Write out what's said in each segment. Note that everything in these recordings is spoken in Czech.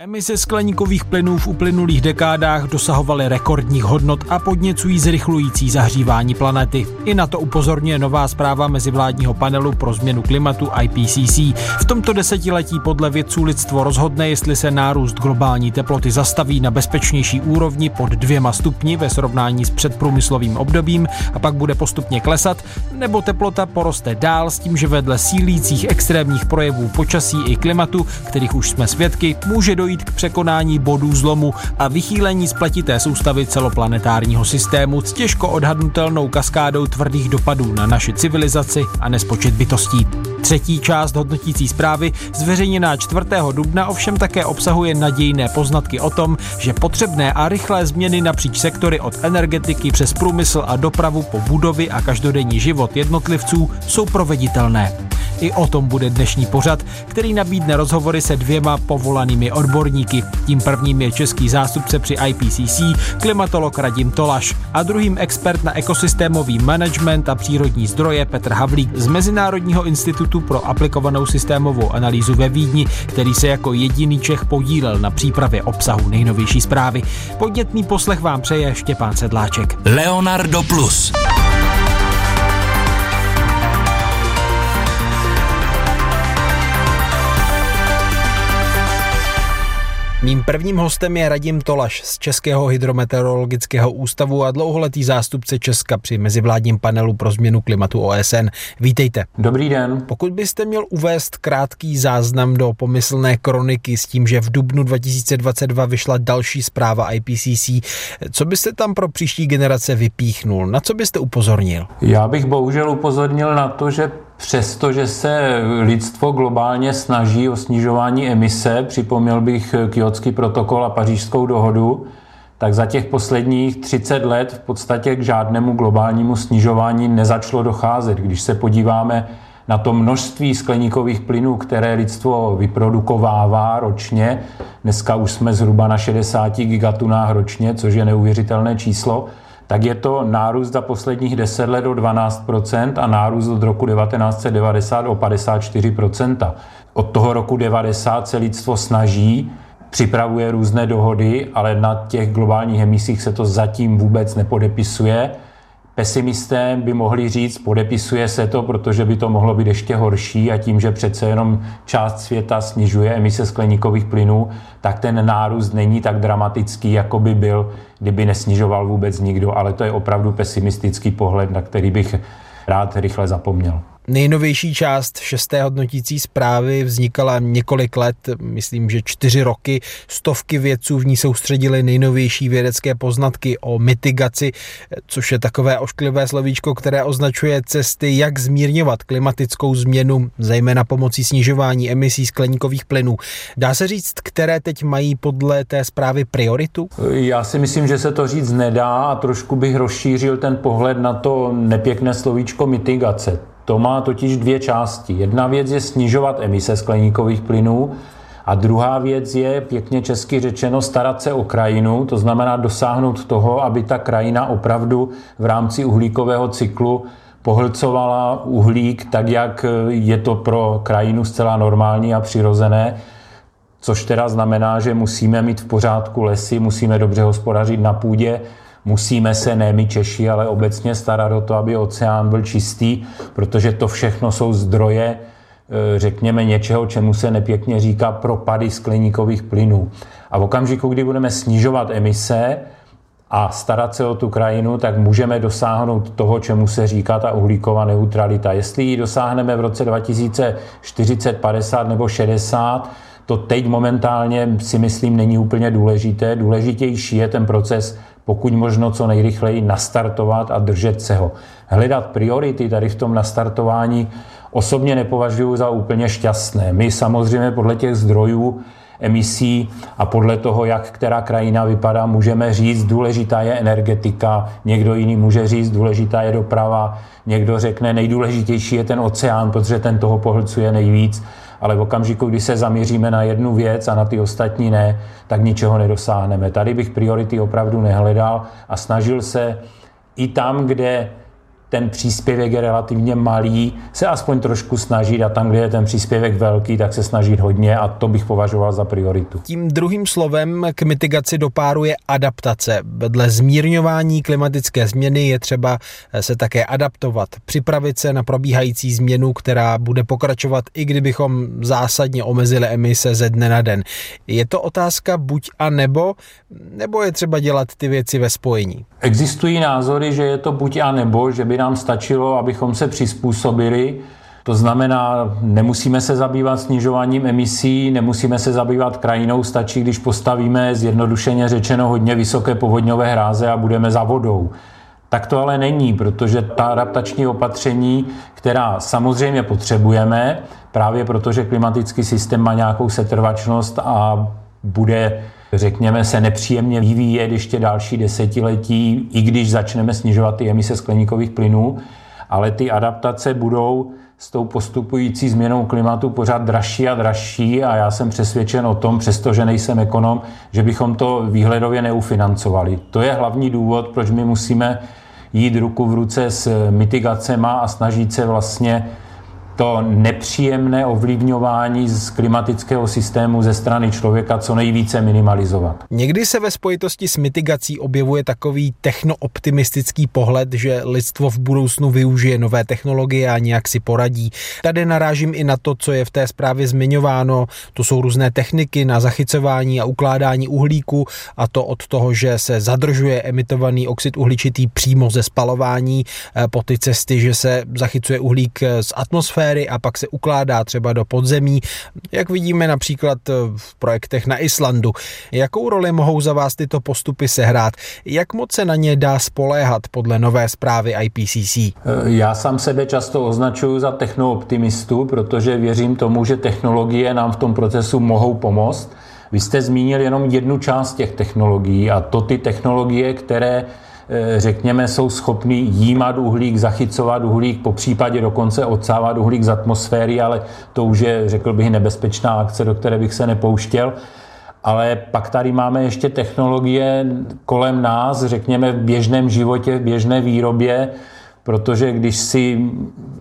Emise skleníkových plynů v uplynulých dekádách dosahovaly rekordních hodnot a podněcují zrychlující zahřívání planety. I na to upozorňuje nová zpráva mezivládního panelu pro změnu klimatu IPCC. V tomto desetiletí podle vědců lidstvo rozhodne, jestli se nárůst globální teploty zastaví na bezpečnější úrovni pod dvěma stupni ve srovnání s předprůmyslovým obdobím a pak bude postupně klesat, nebo teplota poroste dál s tím, že vedle sílících extrémních projevů počasí i klimatu, kterých už jsme svědky, může dojít dojít k překonání bodů zlomu a vychýlení spletité soustavy celoplanetárního systému s těžko odhadnutelnou kaskádou tvrdých dopadů na naši civilizaci a nespočet bytostí. Třetí část hodnotící zprávy, zveřejněná 4. dubna, ovšem také obsahuje nadějné poznatky o tom, že potřebné a rychlé změny napříč sektory od energetiky přes průmysl a dopravu po budovy a každodenní život jednotlivců jsou proveditelné. I o tom bude dnešní pořad, který nabídne rozhovory se dvěma povolanými odborníky. Tím prvním je český zástupce při IPCC, klimatolog Radim Tolaš a druhým expert na ekosystémový management a přírodní zdroje Petr Havlík z Mezinárodního institutu pro aplikovanou systémovou analýzu ve Vídni, který se jako jediný Čech podílel na přípravě obsahu nejnovější zprávy. Podnětný poslech vám přeje Štěpán Sedláček. Leonardo Plus. Mým prvním hostem je Radim Tolaš z Českého hydrometeorologického ústavu a dlouholetý zástupce Česka při mezivládním panelu pro změnu klimatu OSN. Vítejte. Dobrý den. Pokud byste měl uvést krátký záznam do pomyslné kroniky s tím, že v dubnu 2022 vyšla další zpráva IPCC, co byste tam pro příští generace vypíchnul? Na co byste upozornil? Já bych bohužel upozornil na to, že Přestože se lidstvo globálně snaží o snižování emise, připomněl bych Kyotský protokol a pařížskou dohodu, tak za těch posledních 30 let v podstatě k žádnému globálnímu snižování nezačalo docházet. Když se podíváme na to množství skleníkových plynů, které lidstvo vyprodukovává ročně, dneska už jsme zhruba na 60 gigatunách ročně, což je neuvěřitelné číslo, tak je to nárůst za posledních 10 let o 12% a nárůst od roku 1990 o 54%. Od toho roku 90 se lidstvo snaží, připravuje různé dohody, ale na těch globálních emisích se to zatím vůbec nepodepisuje. Pesimisté by mohli říct, podepisuje se to, protože by to mohlo být ještě horší a tím, že přece jenom část světa snižuje emise skleníkových plynů, tak ten nárůst není tak dramatický, jako by byl, kdyby nesnižoval vůbec nikdo, ale to je opravdu pesimistický pohled, na který bych rád rychle zapomněl. Nejnovější část šesté hodnotící zprávy vznikala několik let, myslím, že čtyři roky. Stovky vědců v ní soustředili nejnovější vědecké poznatky o mitigaci, což je takové ošklivé slovíčko, které označuje cesty, jak zmírňovat klimatickou změnu, zejména pomocí snižování emisí skleníkových plynů. Dá se říct, které teď mají podle té zprávy prioritu? Já si myslím, že se to říct nedá a trošku bych rozšířil ten pohled na to nepěkné slovíčko mitigace. To má totiž dvě části. Jedna věc je snižovat emise skleníkových plynů a druhá věc je, pěkně česky řečeno, starat se o krajinu, to znamená dosáhnout toho, aby ta krajina opravdu v rámci uhlíkového cyklu pohlcovala uhlík tak, jak je to pro krajinu zcela normální a přirozené, což teda znamená, že musíme mít v pořádku lesy, musíme dobře hospodařit na půdě, musíme se, ne my Češi, ale obecně starat o to, aby oceán byl čistý, protože to všechno jsou zdroje, e, řekněme, něčeho, čemu se nepěkně říká propady skleníkových plynů. A v okamžiku, kdy budeme snižovat emise a starat se o tu krajinu, tak můžeme dosáhnout toho, čemu se říká ta uhlíková neutralita. Jestli ji dosáhneme v roce 2040, 50 nebo 60, to teď momentálně si myslím není úplně důležité. Důležitější je ten proces pokud možno co nejrychleji nastartovat a držet se ho. Hledat priority tady v tom nastartování osobně nepovažuji za úplně šťastné. My samozřejmě podle těch zdrojů emisí a podle toho, jak která krajina vypadá, můžeme říct, důležitá je energetika, někdo jiný může říct, důležitá je doprava, někdo řekne, nejdůležitější je ten oceán, protože ten toho pohlcuje nejvíc ale v okamžiku, kdy se zaměříme na jednu věc a na ty ostatní ne, tak ničeho nedosáhneme. Tady bych priority opravdu nehledal a snažil se i tam, kde ten příspěvek je relativně malý, se aspoň trošku snažit a tam, kde je ten příspěvek velký, tak se snažit hodně a to bych považoval za prioritu. Tím druhým slovem k mitigaci dopáru je adaptace. Vedle zmírňování klimatické změny je třeba se také adaptovat, připravit se na probíhající změnu, která bude pokračovat, i kdybychom zásadně omezili emise ze dne na den. Je to otázka buď a nebo, nebo je třeba dělat ty věci ve spojení? Existují názory, že je to buď a nebo, že by nám stačilo, abychom se přizpůsobili. To znamená, nemusíme se zabývat snižováním emisí, nemusíme se zabývat krajinou, stačí, když postavíme zjednodušeně řečeno hodně vysoké povodňové hráze a budeme za vodou. Tak to ale není, protože ta adaptační opatření, která samozřejmě potřebujeme, právě protože klimatický systém má nějakou setrvačnost a bude řekněme, se nepříjemně vyvíjet ještě další desetiletí, i když začneme snižovat ty emise skleníkových plynů, ale ty adaptace budou s tou postupující změnou klimatu pořád dražší a dražší a já jsem přesvědčen o tom, přestože nejsem ekonom, že bychom to výhledově neufinancovali. To je hlavní důvod, proč my musíme jít ruku v ruce s mitigacema a snažit se vlastně to nepříjemné ovlivňování z klimatického systému ze strany člověka co nejvíce minimalizovat. Někdy se ve spojitosti s mitigací objevuje takový technooptimistický pohled, že lidstvo v budoucnu využije nové technologie a nějak si poradí. Tady narážím i na to, co je v té zprávě zmiňováno. To jsou různé techniky na zachycování a ukládání uhlíku a to od toho, že se zadržuje emitovaný oxid uhličitý přímo ze spalování eh, po ty cesty, že se zachycuje uhlík z atmosféry atmosféry a pak se ukládá třeba do podzemí, jak vidíme například eh, v projektech na Islandu. Jakou roli mohou za vás tyto postupy sehrát? Jak moc se na ně dá spoléhat podle nové zprávy IPCC? Eh, já sám sebe často označuji za technooptimistu, protože věřím tomu, že technologie nám v tom procesu mohou pomoct. Vy jste zmínil jenom jednu část těch technologií a to ty technologie, které řekněme, jsou schopni jímat uhlík, zachycovat uhlík, po případě dokonce odsávat uhlík z atmosféry, ale to už je, řekl bych, nebezpečná akce, do které bych se nepouštěl. Ale pak tady máme ještě technologie kolem nás, řekněme v běžném životě, v běžné výrobě, protože když si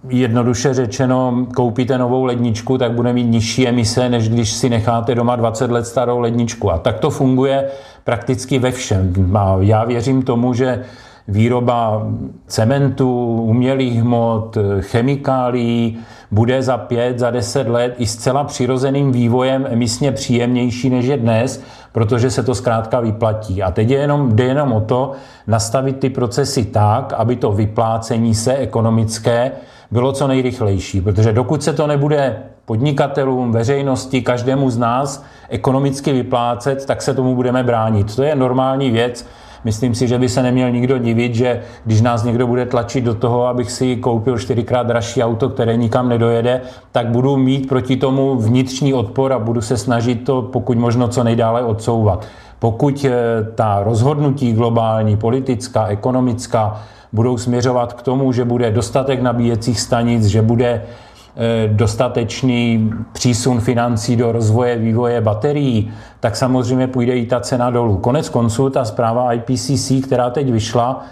jednoduše řečeno koupíte novou ledničku, tak bude mít nižší emise, než když si necháte doma 20 let starou ledničku. A tak to funguje prakticky ve všem. Já věřím tomu, že výroba cementu, umělých hmot, chemikálií bude za pět, za deset let i zcela přirozeným vývojem emisně příjemnější než je dnes, protože se to zkrátka vyplatí. A teď je jenom, jde jenom o to nastavit ty procesy tak, aby to vyplácení se ekonomické bylo co nejrychlejší, protože dokud se to nebude podnikatelům, veřejnosti, každému z nás ekonomicky vyplácet, tak se tomu budeme bránit. To je normální věc. Myslím si, že by se neměl nikdo divit, že když nás někdo bude tlačit do toho, abych si koupil čtyřikrát dražší auto, které nikam nedojede, tak budu mít proti tomu vnitřní odpor a budu se snažit to pokud možno co nejdále odsouvat. Pokud eh, ta rozhodnutí globální, politická, ekonomická budou směřovat k tomu, že bude dostatek nabíjecích stanic, že bude dostatečný přísun financí do rozvoje, vývoje baterií, tak samozřejmě půjde i ta cena dolů. Konec konců ta zpráva IPCC, která teď vyšla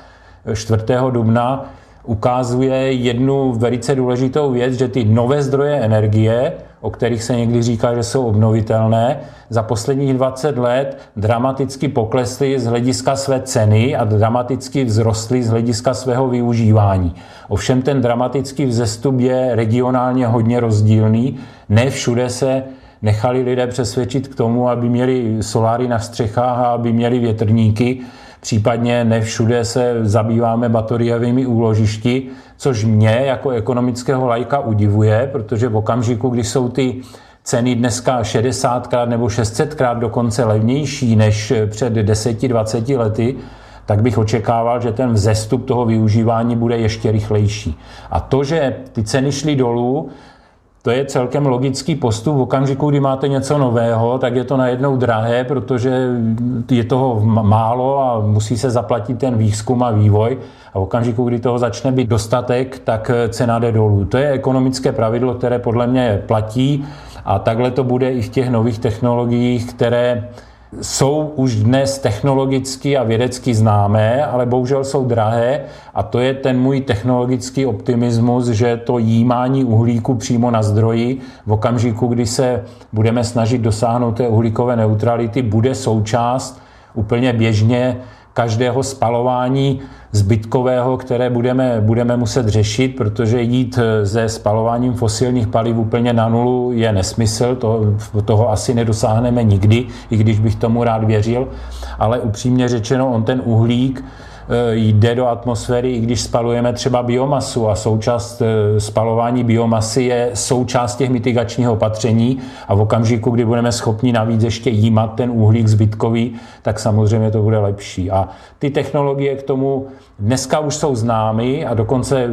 4. Eh, dubna, ukazuje jednu velice důležitou věc, že ty nové zdroje energie, o kterých se někdy říká, že jsou obnovitelné, za posledních 20 let dramaticky poklesly z hlediska své ceny a dramaticky vzrostly z hlediska svého využívání. Ovšem ten dramatický vzestup je regionálně hodně rozdílný. Ne všude se nechali lidé přesvědčit k tomu, aby měli soláry na střechách a aby měli větrníky, případně ne všude se zabýváme bateriovými úložišti, což mě jako ekonomického lajka udivuje, protože v okamžiku, kdy jsou ty ceny dneska 60krát nebo 600krát dokonce levnější než před 10-20 lety, tak bych očekával, že ten vzestup toho využívání bude ještě rychlejší. A to, že ty ceny šly dolů, to je celkem logický postup. V okamžiku, kdy máte něco nového, tak je to najednou drahé, protože je toho málo a musí se zaplatit ten výzkum a vývoj. A v okamžiku, kdy toho začne být dostatek, tak cena jde dolů. To je ekonomické pravidlo, které podle mě platí a takhle to bude i v těch nových technologiích, které jsou už dnes technologicky a vědecky známé, ale bohužel jsou drahé. A to je ten můj technologický optimismus, že to jímání uhlíku přímo na zdroji v okamžiku, kdy se budeme snažit dosáhnout té uhlíkové neutrality, bude součást úplně běžně každého spalování zbytkového, které budeme, budeme muset řešit, protože jít se spalováním fosilních paliv úplně na nulu je nesmysl, to, toho asi nedosáhneme nikdy, i když bych tomu rád věřil, ale upřímně řečeno, on ten uhlík, Eh, jde do atmosféry, i když spalujeme třeba biomasu. A součást eh, spalování biomasy je součást těch mitigačních opatření. A v okamžiku, kdy budeme schopni navíc ještě jímat ten uhlík zbytkový, tak samozřejmě to bude lepší. A ty technologie k tomu dneska už jsou známy a dokonce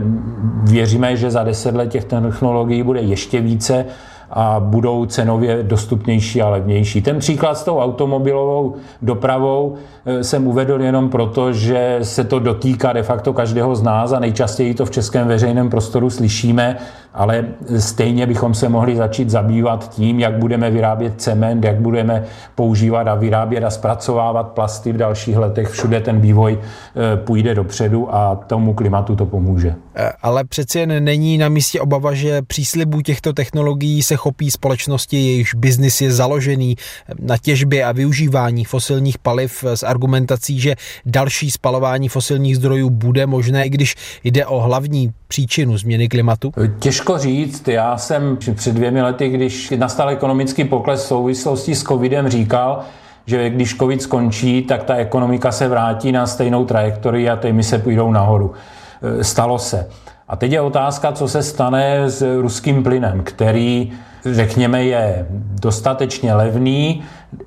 věříme, že za deset let těch technologií bude ještě více a budou cenově dostupnější a levnější. Ten příklad s tou automobilovou dopravou eh, jsem uvedl jenom proto, že se to dotýká de facto každého z nás a nejčastěji to v českém veřejném prostoru slyšíme, ale stejně bychom se mohli začít zabývat tím, jak budeme vyrábět cement, jak budeme používat a vyrábět a zpracovávat plasty v dalších letech. Všude ten vývoj eh, půjde dopředu a tomu klimatu to pomůže. Eh, ale přeci jen není na místě obava, že příslibů těchto technologií se chopí společnosti, jejichž biznis je založený na těžbě a využívání fosilních paliv s argumentací, že další spalování fosilních zdrojů bude možné, i když jde o hlavní příčinu změny klimatu? Těžko říct. Já jsem před dvěmi lety, když nastal ekonomický pokles v souvislosti s covidem, říkal, že když covid skončí, tak ta ekonomika se vrátí na stejnou trajektorii a ty emise půjdou nahoru. Stalo se. A teď je otázka, co se stane s ruským plynem, který řekněme, je dostatečně levný.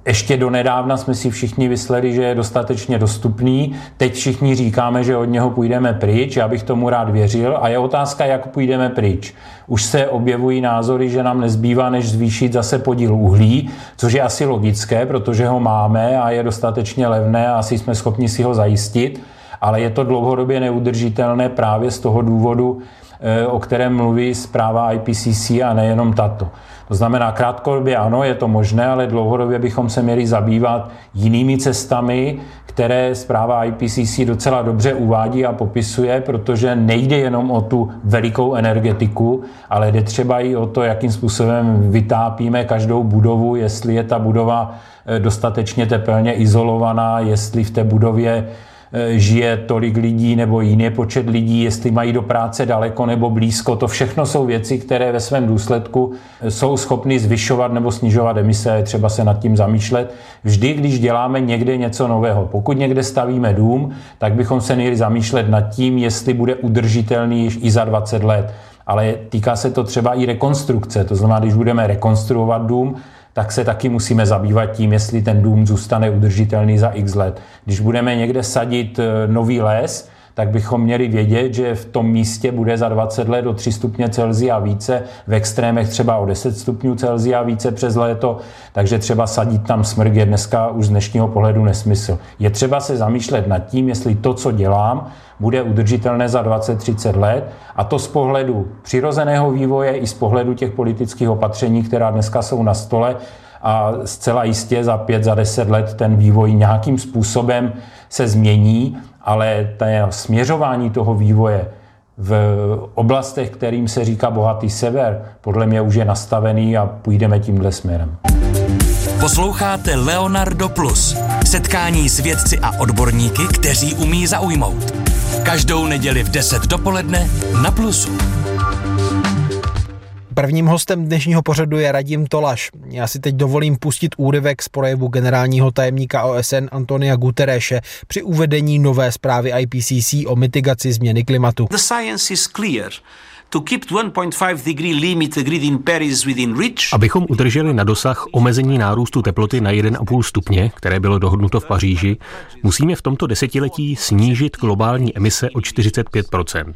Ještě do nedávna jsme si všichni vysleli, že je dostatečně dostupný. Teď všichni říkáme, že od něho půjdeme pryč. Já bych tomu rád věřil. A je otázka, jak půjdeme pryč. Už se objevují názory, že nám nezbývá, než zvýšit zase podíl uhlí, což je asi logické, protože ho máme a je dostatečně levné a asi jsme schopni si ho zajistit. Ale je to dlouhodobě neudržitelné právě z toho důvodu, o kterém mluví zpráva IPCC a nejenom tato. To znamená, krátkodobě ano, je to možné, ale dlouhodobě bychom se měli zabývat jinými cestami, které zpráva IPCC docela dobře uvádí a popisuje, protože nejde jenom o tu velikou energetiku, ale jde třeba i o to, jakým způsobem vytápíme každou budovu, jestli je ta budova eh, dostatečně tepelně izolovaná, jestli v té budově Eh, žije tolik lidí nebo jiný počet lidí, jestli mají do práce daleko nebo blízko. To všechno jsou věci, které ve svém důsledku eh, jsou schopny zvyšovat nebo snižovat emise. Třeba se nad tím zamýšlet. Vždy, když děláme někde něco nového, pokud někde stavíme dům, tak bychom se měli zamýšlet nad tím, jestli bude udržitelný i za 20 let ale týká se to třeba i rekonstrukce. To znamená, když budeme rekonstruovat dům, tak se taky musíme zabývat tím, jestli ten dům zůstane udržitelný za x let. Když budeme někde sadit eh, nový les, tak bychom měli vědět, že v tom místě bude za 20 let o 3 stupně Celzia více, v extrémech třeba o 10 stupňů Celzia více přes léto, takže třeba sadit tam smrk je dneska už z dnešního pohledu nesmysl. Je třeba se zamýšlet nad tím, jestli to, co dělám, bude udržitelné za 20-30 let a to z pohledu přirozeného vývoje i z pohledu těch politických opatření, která dneska jsou na stole a zcela jistě za 5, za 10 let ten vývoj nějakým způsobem se změní, ale to směřování toho vývoje v oblastech, kterým se říká bohatý sever, podle mě už je nastavený a půjdeme tímhle směrem. Posloucháte Leonardo Plus. Setkání s vědci a odborníky, kteří umí zaujmout. Každou neděli v 10 dopoledne na Plusu. Prvním hostem dnešního pořadu je Radim Tolaš. Já si teď dovolím pustit úryvek z projevu generálního tajemníka OSN Antonia Guterreše při uvedení nové zprávy IPCC o mitigaci změny klimatu. The science is clear. Abychom udrželi na dosah omezení nárůstu teploty na 1,5 stupně, které bylo dohodnuto v Paříži, musíme v tomto desetiletí snížit globální emise o 45%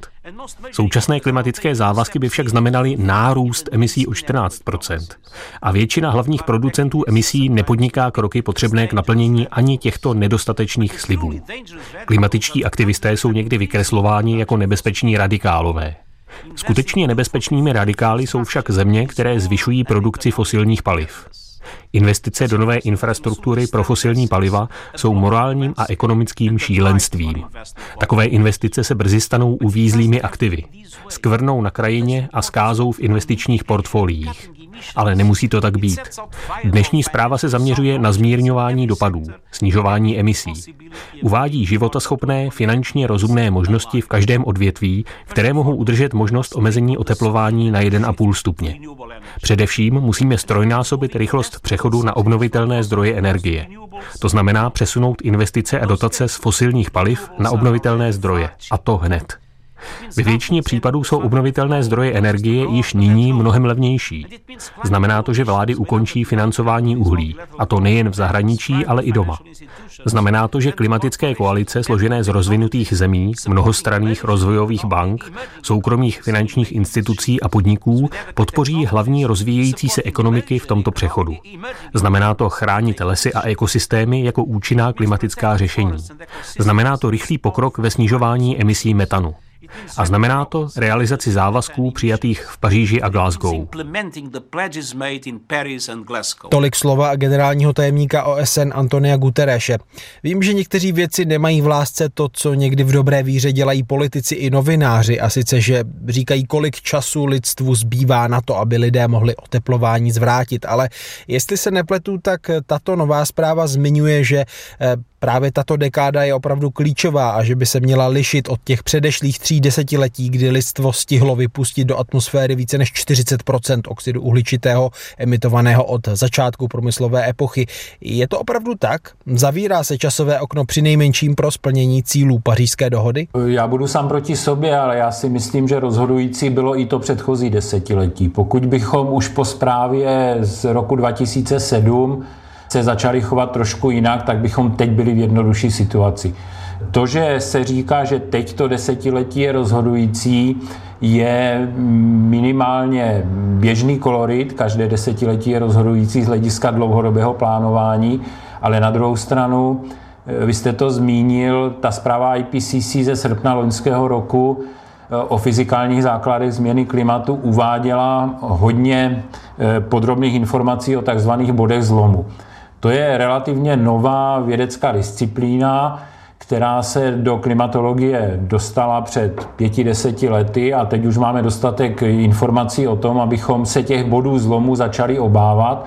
Současné klimatické závazky by však znamenaly nárůst emisí o 14% A většina hlavních producentů emisí nepodniká kroky potřebné k naplnění ani těchto nedostatečných slibů. Klimatičtí aktivisté jsou někdy vykreslováni jako nebezpeční radikálové. Skutečně nebezpečnými radikály jsou však země, které zvyšují produkci fosilních paliv. Investice do nové infrastruktury pro fosilní paliva jsou morálním a ekonomickým šílenstvím. Takové investice se brzy stanou uvízlými aktivy. Skvrnou na krajině a skázou v investičních portfoliích. Ale nemusí to tak být. Dnešní zpráva se zaměřuje na zmírňování dopadů, snižování emisí. Uvádí životaschopné, finančně rozumné možnosti v každém odvětví, které mohou udržet možnost omezení oteplování na 1,5 stupně. Především musíme strojnásobit rychlost přechodu na obnovitelné zdroje energie. To znamená přesunout investice a dotace z fosilních paliv na obnovitelné zdroje. A to hned. Ve většině případů jsou obnovitelné zdroje energie již nyní mnohem levnější. Znamená to, že vlády ukončí financování uhlí, a to nejen v zahraničí, ale i doma. Znamená to, že klimatické koalice složené z rozvinutých zemí, mnohostranných rozvojových bank, soukromých finančních institucí a podniků podpoří hlavní rozvíjející se ekonomiky v tomto přechodu. Znamená to chránit lesy a ekosystémy jako účinná klimatická řešení. Znamená to rychlý pokrok ve snižování emisí metanu. A znamená to realizaci závazků přijatých v Paříži a Glasgow. Tolik slova generálního tajemníka OSN Antonia Gutereše. Vím, že někteří věci nemají v lásce to, co někdy v dobré víře dělají politici i novináři, a sice, že říkají, kolik času lidstvu zbývá na to, aby lidé mohli oteplování zvrátit. Ale jestli se nepletu, tak tato nová zpráva zmiňuje, že eh, právě tato dekáda je opravdu klíčová a že by se měla lišit od těch předešlých tří desetiletí, kdy lidstvo stihlo vypustit do atmosféry více než 40% oxidu uhličitého emitovaného od začátku průmyslové epochy. Je to opravdu tak? Zavírá se časové okno při nejmenším pro splnění cílů pařížské dohody? Já budu sám proti sobě, ale já si myslím, že rozhodující bylo i to předchozí desetiletí. Pokud bychom už po zprávě z roku 2007 se začali chovat trošku jinak, tak bychom teď byli v jednodušší situaci. To, že se říká, že teď to desetiletí je rozhodující, je minimálně běžný kolorit, každé desetiletí je rozhodující z hlediska dlouhodobého plánování, ale na druhou stranu, eh, vy jste to zmínil, ta zpráva IPCC ze srpna loňského roku eh, o fyzikálních základech změny klimatu uváděla hodně eh, podrobných informací o takzvaných bodech zlomu. To je relativně nová vědecká disciplína, která se do klimatologie dostala před pěti, deseti lety a teď už máme dostatek informací o tom, abychom se těch bodů zlomu začali obávat.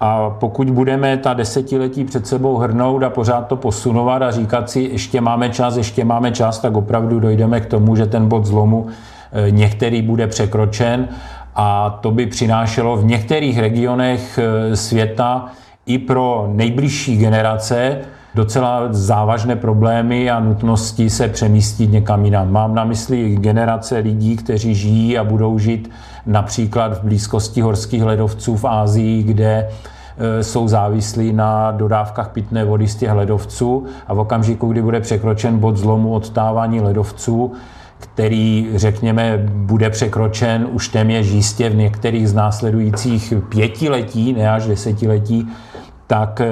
A pokud budeme ta desetiletí před sebou hrnout a pořád to posunovat a říkat si, ještě máme čas, ještě máme čas, tak opravdu dojdeme k tomu, že ten bod zlomu eh, některý bude překročen a to by přinášelo v některých regionech eh, světa i pro nejbližší generace docela závažné problémy a nutnosti se přemístit někam jinam. Mám na mysli generace lidí, kteří žijí a budou žít například v blízkosti horských ledovců v Ázii, kde e, jsou závislí na dodávkách pitné vody z těch ledovců a v okamžiku, kdy bude překročen bod zlomu odtávání ledovců, který, řekněme, bude překročen už téměř jistě v některých z následujících pětiletí, ne až desetiletí, tak eh,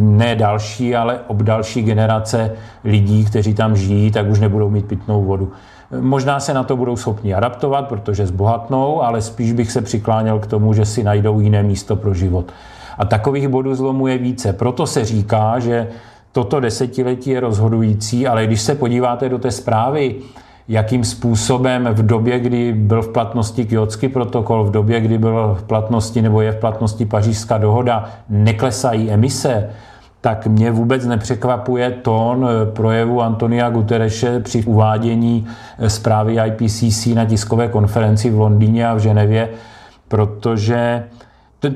ne další, ale ob další generace lidí, kteří tam žijí, tak už nebudou mít pitnou vodu. Možná se na to budou schopni adaptovat, protože zbohatnou, ale spíš bych se přikláněl k tomu, že si najdou jiné místo pro život. A takových bodů zlomu je více. Proto se říká, že toto desetiletí je rozhodující, ale když se podíváte do té zprávy, jakým způsobem v době, kdy byl v platnosti Kyotský protokol, v době, kdy byl v platnosti nebo je v platnosti Pařížská dohoda, neklesají emise, tak mě vůbec nepřekvapuje tón eh, projevu Antonia Gutereše při uvádění eh, zprávy IPCC na tiskové konferenci v Londýně a v Ženevě, protože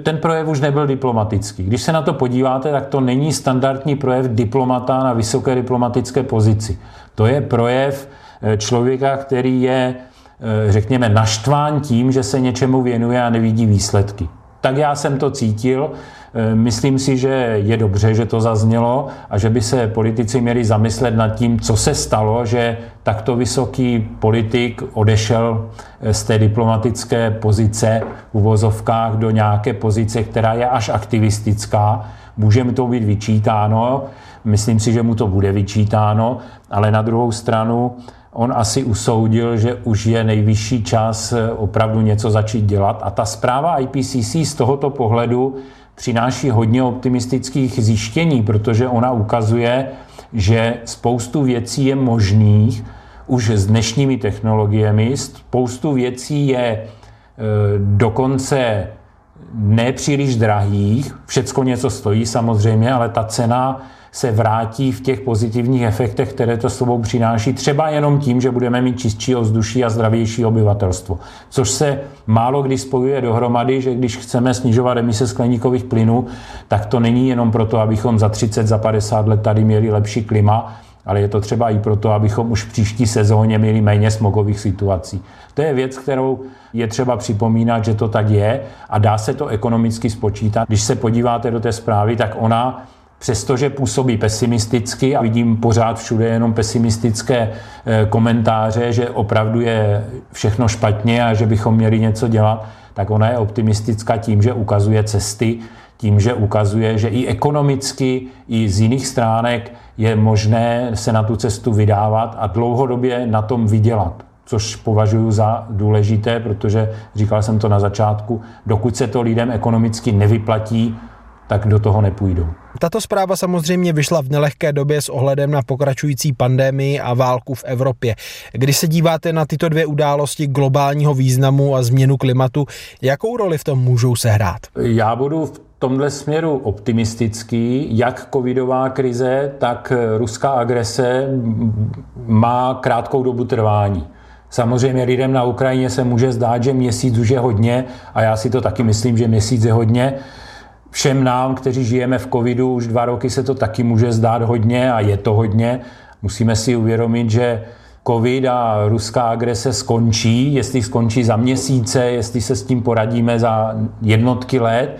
ten projev už nebyl diplomatický. Když se na to podíváte, tak to není standardní projev diplomata na vysoké diplomatické pozici. To je projev člověka, který je, eh, řekněme, naštván tím, že se něčemu věnuje a nevidí výsledky. Tak já jsem to cítil. Eh, myslím si, že je dobře, že to zaznělo a že by se politici měli zamyslet nad tím, co se stalo, že takto vysoký politik odešel z té diplomatické pozice v uvozovkách do nějaké pozice, která je až aktivistická. Může mi to být vyčítáno, myslím si, že mu to bude vyčítáno, ale na druhou stranu on asi usoudil, že už je nejvyšší čas eh, opravdu něco začít dělat. A ta zpráva IPCC z tohoto pohledu přináší hodně optimistických zjištění, protože ona ukazuje, že spoustu věcí je možných už s dnešními technologiemi, spoustu věcí je e, dokonce nepříliš drahých, všecko něco stojí samozřejmě, ale ta cena se vrátí v těch pozitivních efektech, které to sebou přináší, třeba jenom tím, že budeme mít čistší ovzduší a zdravější obyvatelstvo. Což se málo kdy spojuje dohromady, že když chceme snižovat emise skleníkových plynů, tak to není jenom proto, abychom za 30, za 50 let tady měli lepší klima, ale je to třeba i proto, abychom už v příští sezóně měli méně smogových situací. To je věc, kterou je třeba připomínat, že to tak je a dá se to ekonomicky spočítat. Když se podíváte do té zprávy, tak ona přestože působí pesimisticky a vidím pořád všude jenom pesimistické eh, komentáře, že opravdu je všechno špatně a že bychom měli něco dělat, tak ona je optimistická tím, že ukazuje cesty, tím, že ukazuje, že i ekonomicky, i z jiných stránek je možné se na tu cestu vydávat a dlouhodobě na tom vydělat což považuji za důležité, protože říkal jsem to na začátku, dokud se to lidem ekonomicky nevyplatí, tak do toho nepůjdou. Tato zpráva samozřejmě vyšla v nelehké době s ohledem na pokračující pandemii a válku v Evropě. Když se díváte na tyto dvě události globálního významu a změnu klimatu, jakou roli v tom můžou sehrát? Já budu v tomhle směru optimistický. Jak covidová krize, tak ruská agrese má krátkou dobu trvání. Samozřejmě lidem na Ukrajině se může zdát, že měsíc už je hodně a já si to taky myslím, že měsíc je hodně. Všem nám, kteří žijeme v covidu, už dva roky se to taky může zdát hodně a je to hodně. Musíme si uvědomit, že covid a ruská agrese skončí, jestli skončí za měsíce, jestli se s tím poradíme za jednotky let,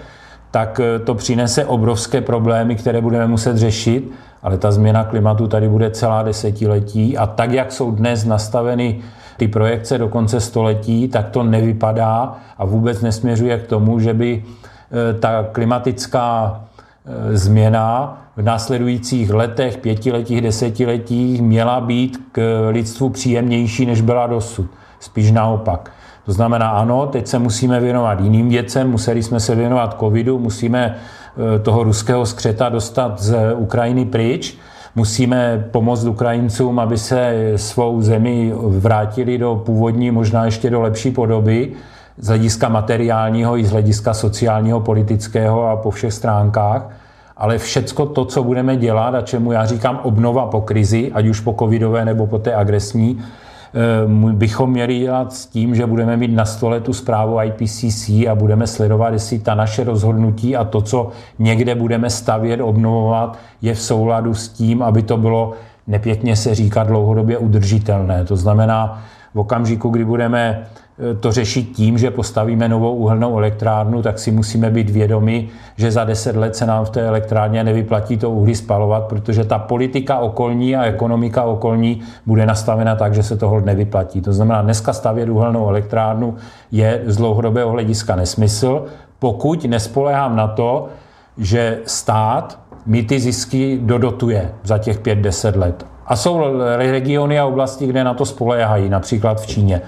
tak to přinese obrovské problémy, které budeme muset řešit, ale ta změna klimatu tady bude celá desetiletí a tak, jak jsou dnes nastaveny ty projekce do konce století, tak to nevypadá a vůbec nesměřuje k tomu, že by ta klimatická e, změna v následujících letech, pětiletích, desetiletích měla být k lidstvu příjemnější, než byla dosud. Spíš naopak. To znamená, ano, teď se musíme věnovat jiným věcem, museli jsme se věnovat covidu, musíme e, toho ruského skřeta dostat z Ukrajiny pryč, Musíme pomoct Ukrajincům, aby se svou zemi vrátili do původní, možná ještě do lepší podoby z hlediska materiálního i z hlediska sociálního, politického a po všech stránkách. Ale všecko to, co budeme dělat a čemu já říkám obnova po krizi, ať už po covidové nebo po té agresní, Eh, bychom měli dělat s tím, že budeme mít na stole tu zprávu IPCC a budeme sledovat, jestli ta naše rozhodnutí a to, co někde budeme stavět, obnovovat, je v souladu s tím, aby to bylo nepěkně se říká dlouhodobě udržitelné. To znamená, v okamžiku, kdy budeme to řešit tím, že postavíme novou uhelnou elektrárnu, tak si musíme být vědomi, že za deset let se nám v té elektrárně nevyplatí to uhlí spalovat, protože ta politika okolní a ekonomika okolní bude nastavena tak, že se toho nevyplatí. To znamená, dneska stavět uhelnou elektrárnu je z dlouhodobého hlediska nesmysl, pokud nespolehám na to, že stát mi ty zisky dodotuje za těch 5-10 let. A jsou regiony a oblasti, kde na to spoléhají, například v Číně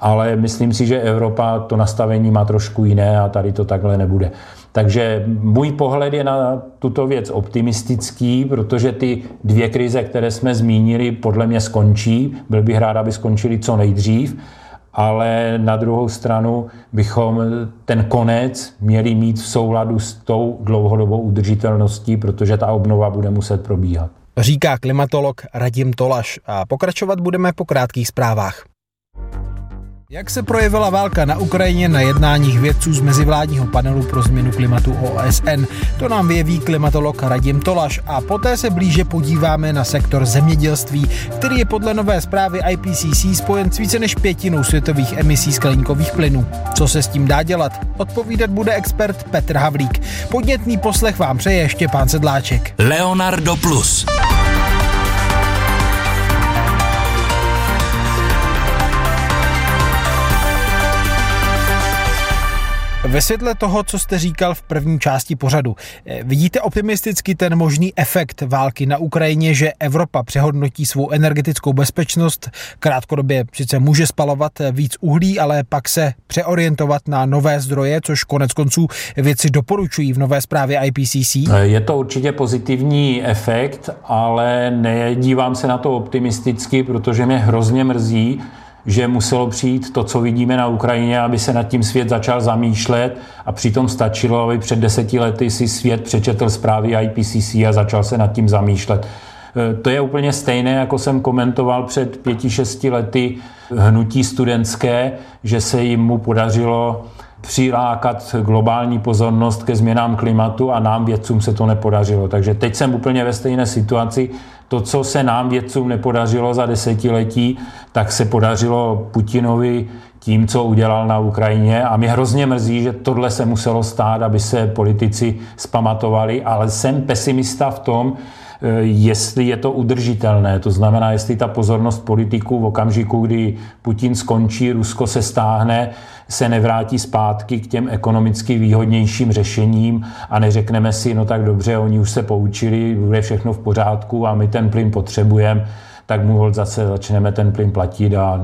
ale myslím si, že Evropa to nastavení má trošku jiné a tady to takhle nebude. Takže můj pohled je na tuto věc optimistický, protože ty dvě krize, které jsme zmínili, podle mě skončí. Byl bych rád, aby skončili co nejdřív, ale na druhou stranu bychom ten konec měli mít v souladu s tou dlouhodobou udržitelností, protože ta obnova bude muset probíhat. Říká klimatolog Radim Tolaš a pokračovat budeme po krátkých zprávách. Jak se projevila válka na Ukrajině na jednáních vědců z mezivládního panelu pro změnu klimatu OSN? To nám vyjeví klimatolog Radim Tolaš a poté se blíže podíváme na sektor zemědělství, který je podle nové zprávy IPCC spojen s více než pětinou světových emisí skleníkových plynů. Co se s tím dá dělat? Odpovídat bude expert Petr Havlík. Podnětný poslech vám přeje Štěpán Sedláček. Leonardo Plus. Ve světle toho, co jste říkal v první části pořadu, eh, vidíte optimisticky ten možný efekt války na Ukrajině, že Evropa přehodnotí svou energetickou bezpečnost, krátkodobě sice může spalovat víc uhlí, ale pak se přeorientovat na nové zdroje, což konec konců věci doporučují v nové zprávě IPCC? Je to určitě pozitivní efekt, ale nedívám se na to optimisticky, protože mě hrozně mrzí, že muselo přijít to, co vidíme na Ukrajině, aby se nad tím svět začal zamýšlet a přitom stačilo, aby před deseti lety si svět přečetl zprávy IPCC a začal se nad tím zamýšlet. E, to je úplně stejné, jako jsem komentoval před pěti, šesti lety hnutí studentské, že se jim mu podařilo přilákat globální pozornost ke změnám klimatu a nám vědcům se to nepodařilo. Takže teď jsem úplně ve stejné situaci. To, co se nám vědcům nepodařilo za desetiletí, tak se podařilo Putinovi tím, co udělal na Ukrajině. A mě hrozně mrzí, že tohle se muselo stát, aby se politici spamatovali, ale jsem pesimista v tom, eh, jestli je to udržitelné. To znamená, jestli ta pozornost politiků v okamžiku, kdy Putin skončí, Rusko se stáhne, se nevrátí zpátky k těm ekonomicky výhodnějším řešením a neřekneme si, no tak dobře, oni už se poučili, bude všechno v pořádku a my ten plyn potřebujeme, tak mu zase začneme ten plyn platit a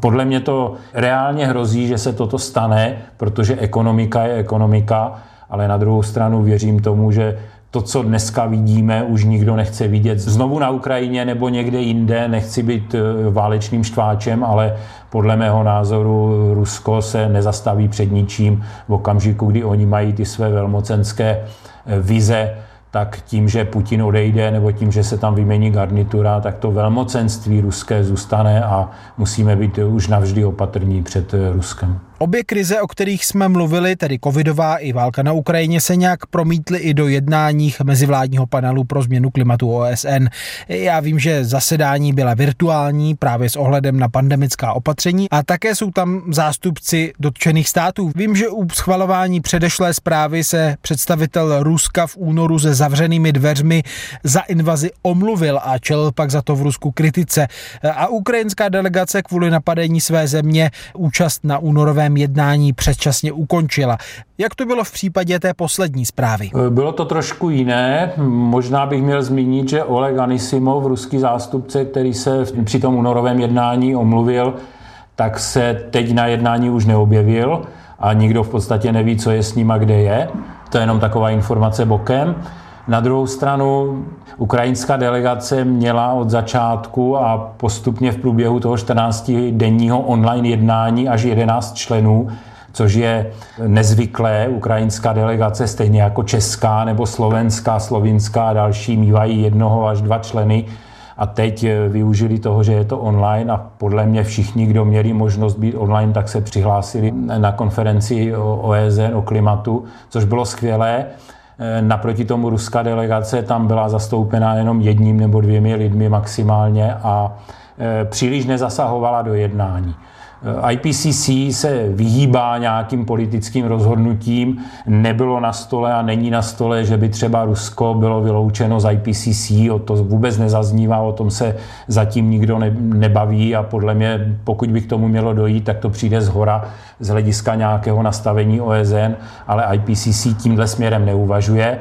podle mě to reálně hrozí, že se toto stane, protože ekonomika je ekonomika, ale na druhou stranu věřím tomu, že to, co dneska vidíme, už nikdo nechce vidět znovu na Ukrajině nebo někde jinde. Nechci být eh, válečným štváčem, ale podle mého názoru Rusko se nezastaví před ničím v okamžiku, kdy oni mají ty své velmocenské eh, vize tak tím, že Putin odejde nebo tím, že se tam vymění garnitura, tak to velmocenství ruské zůstane a musíme být už navždy opatrní před eh, Ruskem. Obě krize, o kterých jsme mluvili, tedy covidová i válka na Ukrajině, se nějak promítly i do jednáních mezivládního panelu pro změnu klimatu OSN. Já vím, že zasedání byla virtuální právě s ohledem na pandemická opatření a také jsou tam zástupci dotčených států. Vím, že u schvalování předešlé zprávy se představitel Ruska v únoru se zavřenými dveřmi za invazi omluvil a čel pak za to v Rusku kritice. A ukrajinská delegace kvůli napadení své země účast na únorovém mimořádném jednání předčasně ukončila. Jak to bylo v případě té poslední zprávy? Bylo to trošku jiné. Možná bych měl zmínit, že Oleg Anisimov, ruský zástupce, který se při tom únorovém jednání omluvil, tak se teď na jednání už neobjevil a nikdo v podstatě neví, co je s ním a kde je. To je jenom taková informace bokem. Na druhou stranu ukrajinská delegace měla od začátku a postupně v průběhu toho 14-denního online jednání až 11 členů, což je nezvyklé. Ukrajinská delegace, stejně jako česká nebo slovenská, slovinská a další, mývají jednoho až dva členy. A teď využili toho, že je to online a podle mě všichni, kdo měli možnost být online, tak se přihlásili na konferenci OSN o klimatu, což bylo skvělé. Eh, naproti tomu ruská delegace tam byla zastoupena jenom jedním nebo dvěmi lidmi maximálně a eh, příliš nezasahovala do jednání. Eh, IPCC se vyhýbá nějakým politickým rozhodnutím, nebylo na stole a není na stole, že by třeba Rusko bylo vyloučeno z IPCC, o to vůbec nezaznívá, o tom se zatím nikdo nebaví a podle mě, pokud by k tomu mělo dojít, tak to přijde z hora z hlediska nějakého nastavení OSN, ale IPCC tímhle směrem neuvažuje.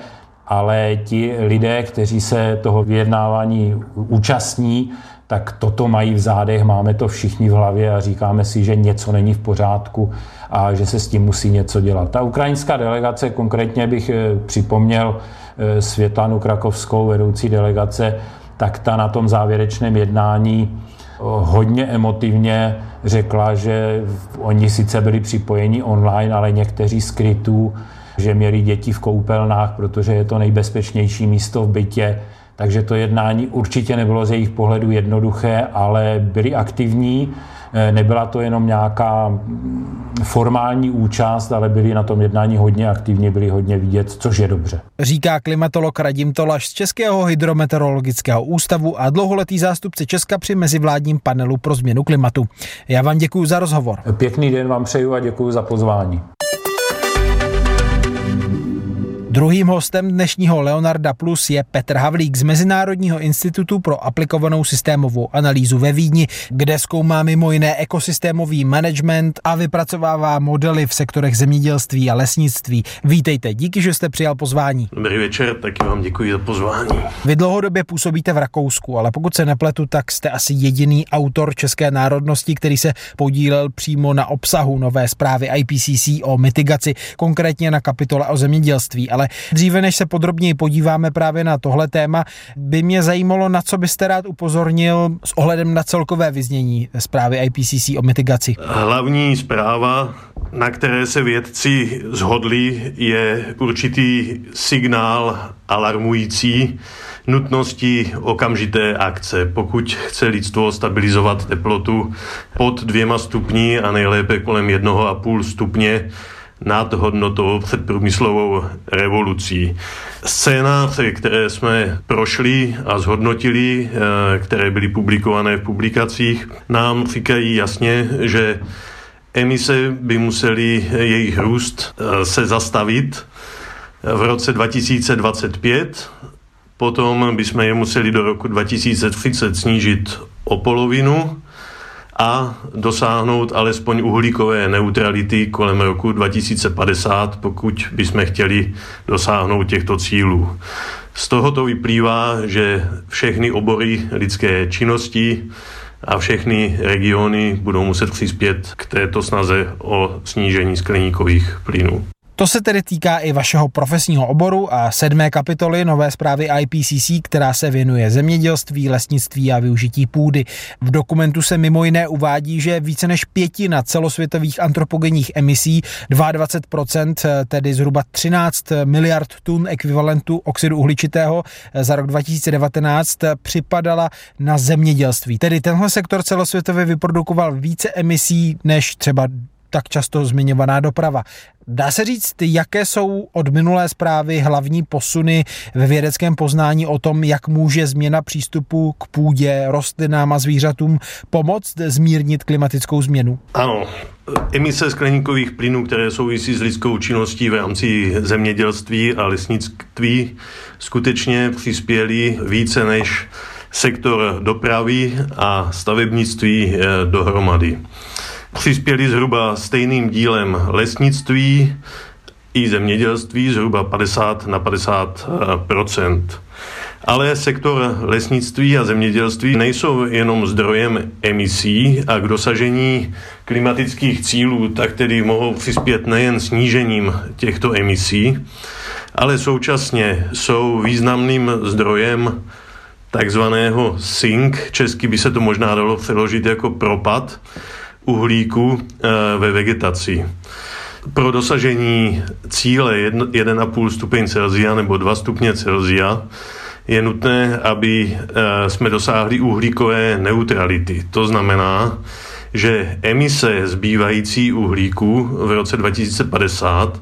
Ale ti lidé, kteří se toho vyjednávání účastní, tak toto mají v zádech, máme to všichni v hlavě a říkáme si, že něco není v pořádku a že se s tím musí něco dělat. Ta ukrajinská delegace, konkrétně bych eh, připomněl eh, Světlanu Krakovskou, vedoucí delegace, tak ta na tom závěrečném jednání eh, hodně emotivně řekla, že oni sice byli připojeni online, ale někteří skrytů, že měli děti v koupelnách, protože je to nejbezpečnější místo v bytě, takže to jednání určitě nebylo z jejich pohledu jednoduché, ale byli aktivní. Eh, nebyla to jenom nějaká mm, formální účast, ale byli na tom jednání hodně aktivně, byli hodně vidět, což je dobře. Říká klimatolog Radim Tolaš z Českého hydrometeorologického ústavu a dlouholetý zástupce Česka při mezivládním panelu pro změnu klimatu. Já vám děkuji za rozhovor. Pěkný den vám přeju a děkuji za pozvání. Druhým hostem dnešního Leonarda Plus je Petr Havlík z Mezinárodního institutu pro aplikovanou systémovou analýzu ve Vídni, kde zkoumá mimo jiné ekosystémový management a vypracovává modely v sektorech zemědělství a lesnictví. Vítejte, díky, že jste přijal pozvání. Dobrý večer, taky vám děkuji za pozvání. Vy dlouhodobě působíte v Rakousku, ale pokud se nepletu, tak jste asi jediný autor české národnosti, který se podílel přímo na obsahu nové zprávy IPCC o mitigaci, konkrétně na kapitole o zemědělství. Ale dříve, než se podrobněji podíváme právě na tohle téma, by mě zajímalo, na co byste rád upozornil s ohledem na celkové vyznění zprávy IPCC o mitigaci. Hlavní zpráva, na které se vědci zhodli, je určitý signál alarmující nutnosti okamžité akce. Pokud chce lidstvo stabilizovat teplotu pod dvěma stupni a nejlépe kolem jednoho a půl stupně, nad hodnotou před průmyslovou revolucí. Scénáře, které jsme prošli a zhodnotili, eh, které byly publikované v publikacích, nám říkají jasně, že emise by museli jejich růst eh, se zastavit v roce 2025, potom bychom je museli do roku 2030 snížit o polovinu a dosáhnout alespoň uhlíkové neutrality kolem roku 2050, pokud bychom chtěli dosáhnout těchto cílů. Z tohoto vyplývá, že všechny obory lidské činnosti a všechny regiony budou muset přispět k této snaze o snížení skleníkových plynů. To se tedy týká i vašeho profesního oboru a sedmé kapitoly nové zprávy IPCC, která se věnuje zemědělství, lesnictví a využití půdy. V dokumentu se mimo jiné uvádí, že více než pětina celosvětových antropogenních emisí, 22%, tedy zhruba 13 miliard tun ekvivalentu oxidu uhličitého za rok 2019, připadala na zemědělství. Tedy tenhle sektor celosvětově vyprodukoval více emisí než třeba tak často zmiňovaná doprava. Dá se říct, jaké jsou od minulé zprávy hlavní posuny ve vědeckém poznání o tom, jak může změna přístupu k půdě, rostlinám a zvířatům pomoct zmírnit klimatickou změnu? Ano. Emise skleníkových plynů, které souvisí s lidskou činností v rámci zemědělství a lesnictví, skutečně přispěly více než sektor dopravy a stavebnictví eh, dohromady přispěli zhruba stejným dílem lesnictví i zemědělství, zhruba 50 na 50% ale sektor lesnictví a zemědělství nejsou jenom zdrojem emisí a k dosažení klimatických cílů, tak tedy mohou přispět nejen snížením těchto emisí, ale současně jsou významným zdrojem takzvaného sink, česky by se to možná dalo přeložit jako propad, uhlíku eh, ve vegetaci. Pro dosažení cíle 1,5 stupeň Celsia nebo 2 stupně Celsia je nutné, aby eh, jsme dosáhli uhlíkové neutrality. To znamená, že emise zbývající uhlíku v roce 2050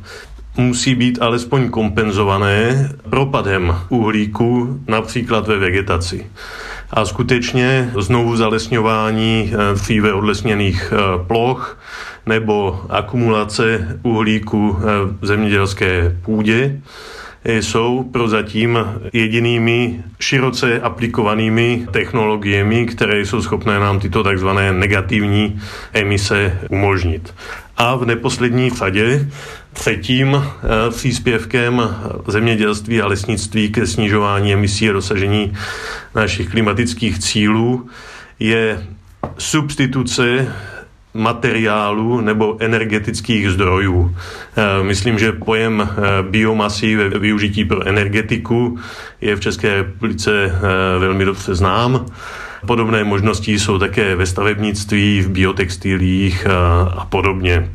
musí být alespoň kompenzované propadem uhlíku například ve vegetaci. A skutečně znovu zalesňování eh, dříve odlesněných eh, ploch nebo akumulace uhlíku eh, v zemědělské půdě jsou prozatím jedinými široce aplikovanými technologiemi, které jsou schopné nám tyto takzvané negativní emise umožnit. A v neposlední řadě třetím eh, příspěvkem zemědělství a lesnictví ke snižování emisí a dosažení našich klimatických cílů je substituce materiálu nebo energetických zdrojů. Eh, myslím, že pojem eh, biomasy ve využití pro energetiku je v České republice velmi dobře znám. Podobné možnosti jsou také ve stavebnictví, v biotextilích a podobně.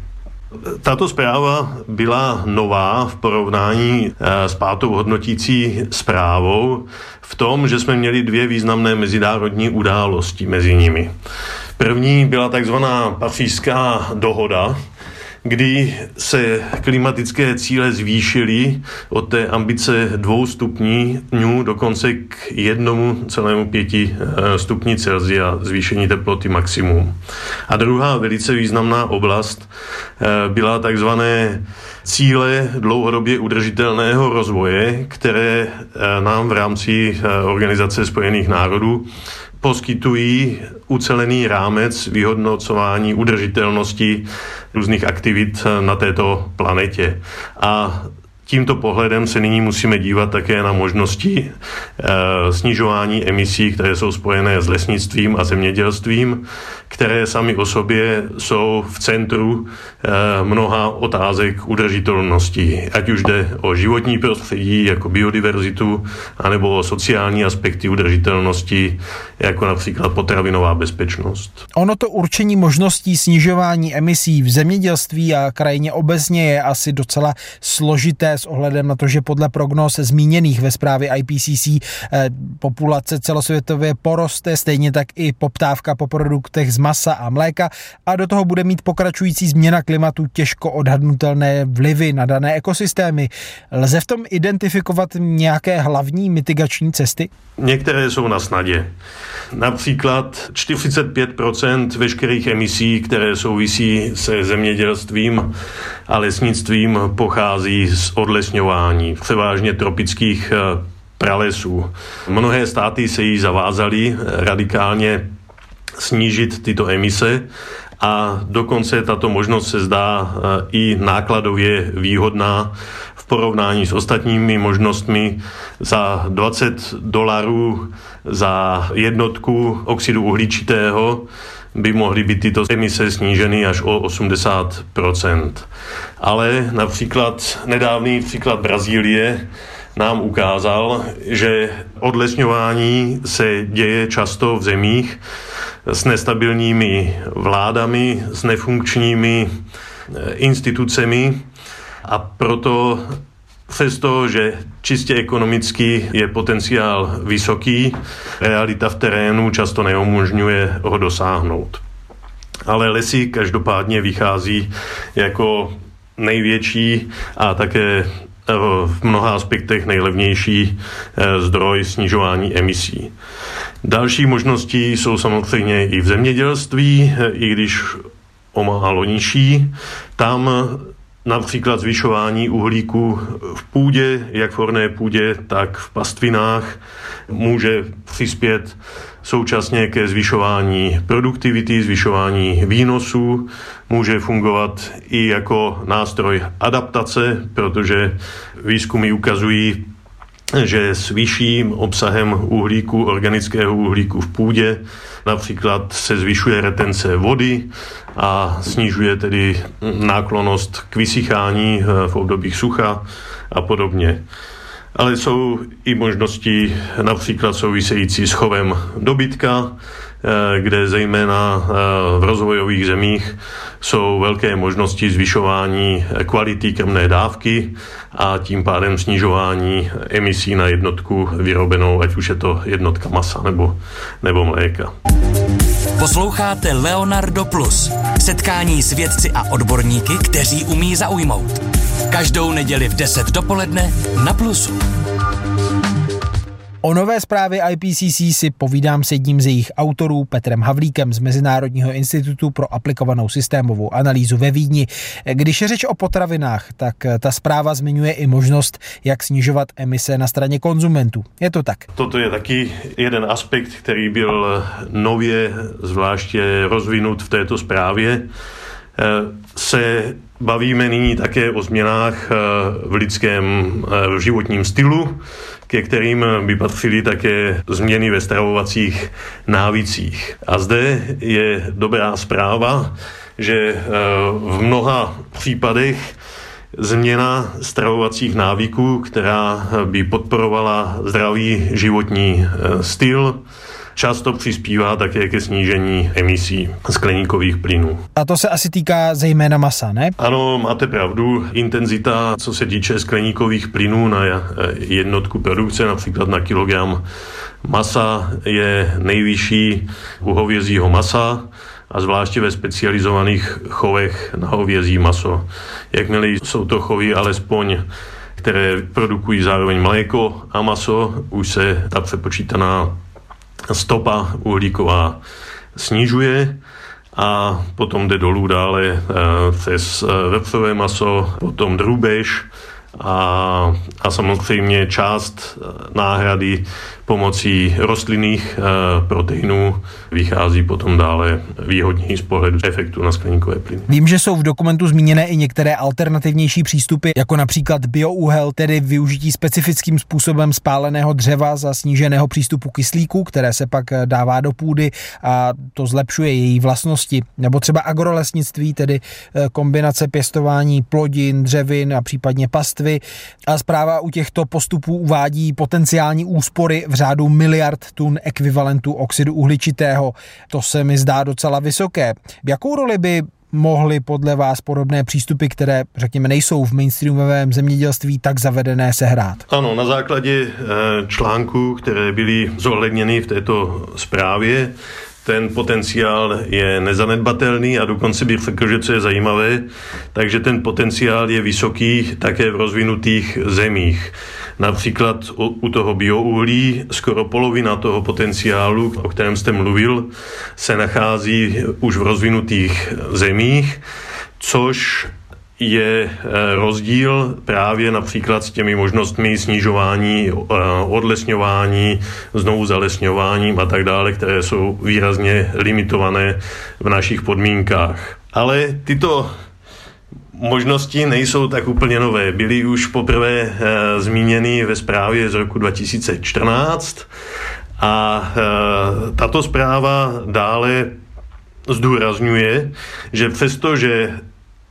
Tato zpráva byla nová v porovnání eh, s pátou hodnotící zprávou v tom, že jsme měli dvě významné mezinárodní události mezi nimi. První byla takzvaná pařížská dohoda, kdy se klimatické cíle zvýšily od té ambice dvou stupní dokonce k jednomu celému pěti eh, stupni Celsia zvýšení teploty maximum. A druhá velice významná oblast eh, byla takzvané cíle dlouhodobě udržitelného rozvoje, které eh, nám v rámci Organizace spojených národů poskytují ucelený rámec vyhodnocování udržitelnosti různých aktivit na této planetě. A Tímto pohledem se nyní musíme dívat také na možnosti e, snižování emisí, které jsou spojené s lesnictvím a zemědělstvím, které sami o sobě jsou v centru e, mnoha otázek udržitelnosti. Ať už jde o životní prostředí, jako biodiverzitu, anebo o sociální aspekty udržitelnosti, jako například potravinová bezpečnost. Ono to určení možností snižování emisí v zemědělství a krajině obecně je asi docela složité s ohledem na to, že podle prognóz zmíněných ve zprávě IPCC eh, populace celosvětově poroste, stejně tak i poptávka po produktech z masa a mléka a do toho bude mít pokračující změna klimatu těžko odhadnutelné vlivy na dané ekosystémy. Lze v tom identifikovat nějaké hlavní mitigační cesty? Některé jsou na snadě. Například 45% veškerých emisí, které souvisí se zemědělstvím a lesnictvím, pochází z odlesňování, převážně tropických eh, pralesů. Mnohé státy se jí zavázaly radikálně snížit tyto emise a dokonce tato možnost se zdá eh, i nákladově výhodná v porovnání s ostatními možnostmi za 20 dolarů za jednotku oxidu uhličitého by mohly být tyto emise sníženy až o 80% Ale například nedávný příklad Brazílie nám ukázal, že odlesňování se děje často v zemích s nestabilními vládami, s nefunkčními eh, institucemi. A proto Přesto, že čistě ekonomicky je potenciál vysoký, realita v terénu často neumožňuje ho dosáhnout. Ale lesy každopádně vychází jako největší a také eh, v mnoha aspektech nejlevnější eh, zdroj snižování emisí. Další možnosti jsou samozřejmě i v zemědělství, eh, i když o málo nižší. Tam například zvyšování uhlíku v půdě, jak v orné půdě, tak v pastvinách, může přispět současně ke zvyšování produktivity, zvyšování výnosů, může fungovat i jako nástroj adaptace, protože výzkumy ukazují, že s vyšším obsahem uhlíku, organického uhlíku v půdě, například se zvyšuje retence vody a snižuje tedy náklonost k vysychání eh, v obdobích sucha a podobně. Ale jsou i možnosti například související s chovem dobytka, Eh, kde zejména eh, v rozvojových zemích jsou velké možnosti zvyšování kvality krmné dávky a tím pádem snižování emisí na jednotku vyrobenou, ať už je to jednotka masa nebo, nebo mléka. Posloucháte Leonardo Plus. Setkání s vědci a odborníky, kteří umí zaujmout. Každou neděli v 10 dopoledne na Plusu. O nové zprávě IPCC si povídám s jedním z jejich autorů, Petrem Havlíkem z Mezinárodního institutu pro aplikovanou systémovou analýzu ve Vídni. Když je řeč o potravinách, tak ta zpráva zmiňuje i možnost, jak snižovat emise na straně konzumentů. Je to tak? Toto je taky jeden aspekt, který byl nově zvláště rozvinut v této zprávě se bavíme nyní také o změnách v lidském v životním stylu, ke kterým by patřily také změny ve stravovacích návících. A zde je dobrá zpráva, že eh, v mnoha případech změna stravovacích návyků, která by podporovala zdravý životní eh, styl, často přispívá také ke snížení emisí skleníkových plynů. A to se asi týká zejména masa, ne? Ano, máte pravdu. Intenzita, co se týče skleníkových plynů na jednotku produkce, například na kilogram masa, je nejvyšší u hovězího masa a zvláště ve specializovaných chovech na hovězí maso. Jakmile jsou to chovy alespoň které produkují zároveň mléko a maso, už se ta přepočítaná stopa uhlíková snižuje a potom jde dolů dále eh, přes eh, vepřové maso, potom drůbež a, a samozřejmě část eh, náhrady pomocí rostlinných eh, proteinů vychází potom dále výhodněji z pohledu efektu na skleníkové plyny. Vím, že jsou v dokumentu zmíněné i některé alternativnější přístupy, jako například bioúhel, tedy využití specifickým způsobem spáleného dřeva za sníženého přístupu kyslíku, které se pak eh, dává do půdy a to zlepšuje její vlastnosti. Nebo třeba agrolesnictví, tedy kombinace pěstování plodin, dřevin a případně pastvy. A zpráva u těchto postupů uvádí potenciální úspory v řádu miliard tun ekvivalentu oxidu uhličitého. To se mi zdá docela vysoké. Jakou roli by mohly podle vás podobné přístupy, které, řekněme, nejsou v mainstreamovém zemědělství tak zavedené, sehrát? Ano, na základě eh, článků, které byly zohledněny v této zprávě, ten potenciál je nezanedbatelný a dokonce bych řekl, že co je zajímavé, takže ten potenciál je vysoký také v rozvinutých zemích. Například u toho biouhlí skoro polovina toho potenciálu, o kterém jste mluvil, se nachází už v rozvinutých zemích, což je eh, rozdíl právě například s těmi možnostmi snižování, eh, odlesňování, znovu zalesňováním a tak dále, které jsou výrazně limitované v našich podmínkách. Ale tyto možnosti nejsou tak úplně nové. Byly už poprvé e, zmíněny ve zprávě z roku 2014 a tato zpráva dále zdůrazňuje, že přesto, že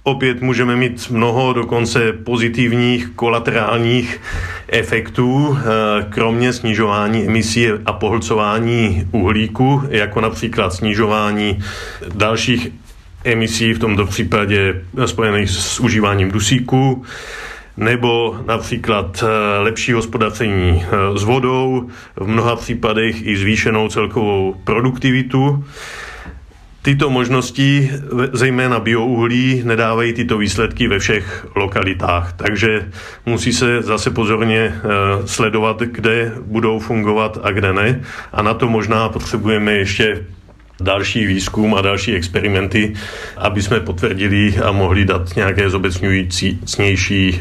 opět můžeme mít mnoho dokonce pozitivních kolaterálních efektů, eh, kromě snižování emisí a pohlcování uhlíku, jako například snižování dalších emisí, v tomto případě spojených s užíváním dusíku, nebo například eh, lepší hospodaření eh, s vodou, v mnoha případech i zvýšenou celkovou produktivitu. Tyto možnosti, zejména biouhlí, nedávají tyto výsledky ve všech lokalitách, takže musí se zase pozorně eh, sledovat, kde budou fungovat a kde ne. A na to možná potřebujeme ještě další výzkum a další experimenty, aby jsme potvrdili a mohli dát nějaké zobecňující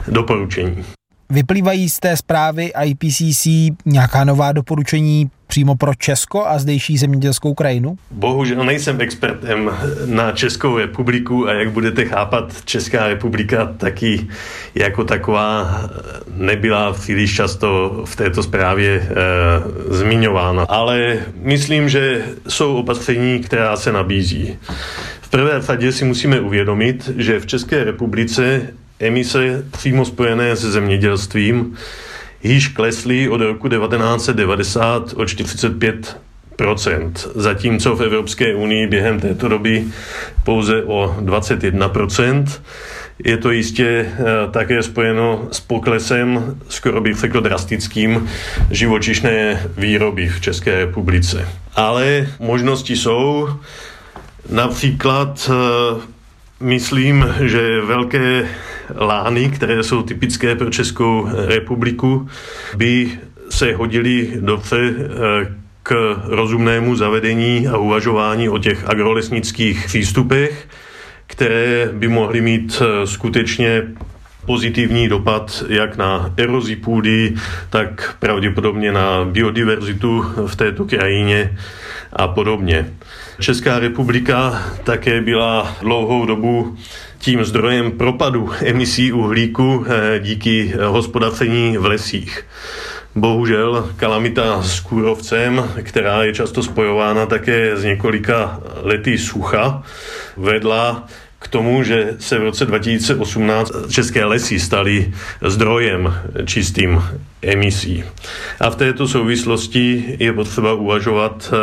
doporučení. Vyplývají z té zprávy IPCC nějaká nová doporučení přímo pro Česko a zdejší zemědělskou krajinu? Bohužel nejsem expertem na Českou republiku a jak budete chápat, Česká republika taky jako taková nebyla příliš často v této zprávě e, zmiňována. Ale myslím, že jsou opatření, která se nabízí. V prvé řadě si musíme uvědomit, že v České republice emise přímo spojené se zemědělstvím již klesly od roku 1990 o 45% zatímco v Evropské unii během této doby pouze o 21% je to jistě eh, také spojeno s poklesem, skoro bych řekl drastickým, živočišné výroby v České republice. Ale možnosti jsou. Například eh, myslím, že velké lány, které jsou typické pro Českou republiku, by se hodily dobře eh, k rozumnému zavedení a uvažování o těch agrolesnických přístupech, které by mohly mít eh, skutečně pozitivní dopad jak na erozi půdy, tak pravděpodobně na biodiverzitu v této krajině a podobně. Česká republika také byla dlouhou dobu tím zdrojem propadu emisí uhlíku eh, díky hospodaření v lesích. Bohužel kalamita s kůrovcem, která je často spojována také s několika lety sucha, vedla k tomu, že se v roce 2018 české lesy staly zdrojem čistým emisí. A v této souvislosti je potřeba uvažovat eh,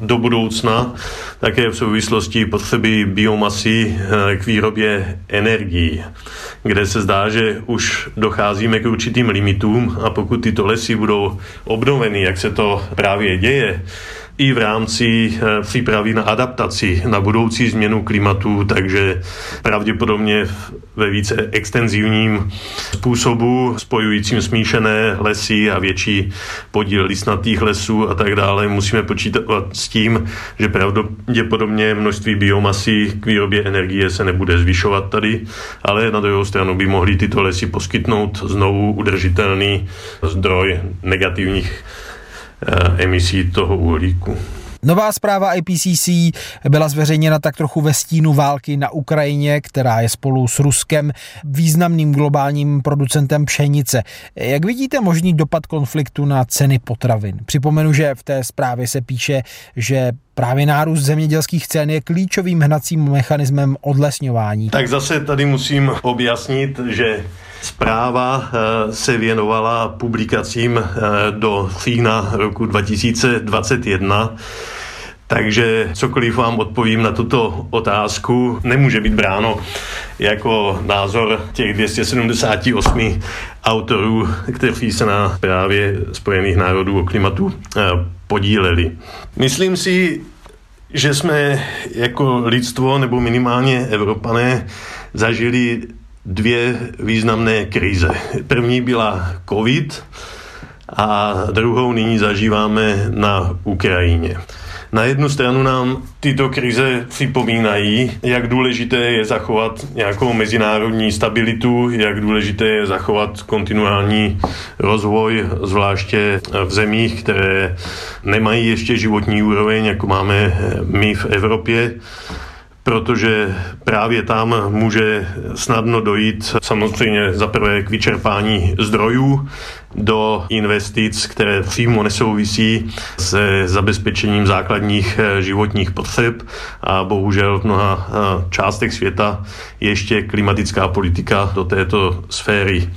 do budoucna také v souvislosti potřeby biomasy eh, k výrobě energií, kde se zdá, že už docházíme k určitým limitům a pokud tyto lesy budou obnoveny, jak se to právě děje, i v rámci eh, přípravy na adaptaci na budoucí změnu klimatu, takže pravděpodobně ve více extenzivním způsobu, spojujícím smíšené lesy a větší podíl listnatých lesů a tak dále. Musíme počítat s tím, že pravděpodobně množství biomasy k výrobě energie se nebude zvyšovat tady, ale na druhou stranu by mohly tyto lesy poskytnout znovu udržitelný zdroj negativních emisí toho uhlíku. Nová zpráva IPCC byla zveřejněna tak trochu ve stínu války na Ukrajině, která je spolu s Ruskem významným globálním producentem pšenice. Jak vidíte možný dopad konfliktu na ceny potravin? Připomenu, že v té zprávě se píše, že Právě nárůst zemědělských cen je klíčovým hnacím mechanismem odlesňování. Tak zase tady musím objasnit, že Zpráva eh, se věnovala publikacím eh, do října roku 2021. Takže cokoliv vám odpovím na tuto otázku, nemůže být bráno jako názor těch 278 autorů, kteří se na právě Spojených národů o klimatu eh, podíleli. Myslím si, že jsme jako lidstvo nebo minimálně Evropané zažili dvě významné krize. První byla COVID a druhou nyní zažíváme na Ukrajině. Na jednu stranu nám tyto krize připomínají, jak důležité je zachovat nějakou mezinárodní stabilitu, jak důležité je zachovat kontinuální rozvoj, zvláště v zemích, které nemají ještě životní úroveň, jako máme my v Evropě protože právě tam může snadno dojít samozřejmě za prvé k vyčerpání zdrojů do investic, které přímo nesouvisí se zabezpečením základních eh, životních potřeb a bohužel v mnoha eh, částech světa ještě klimatická politika do této sféry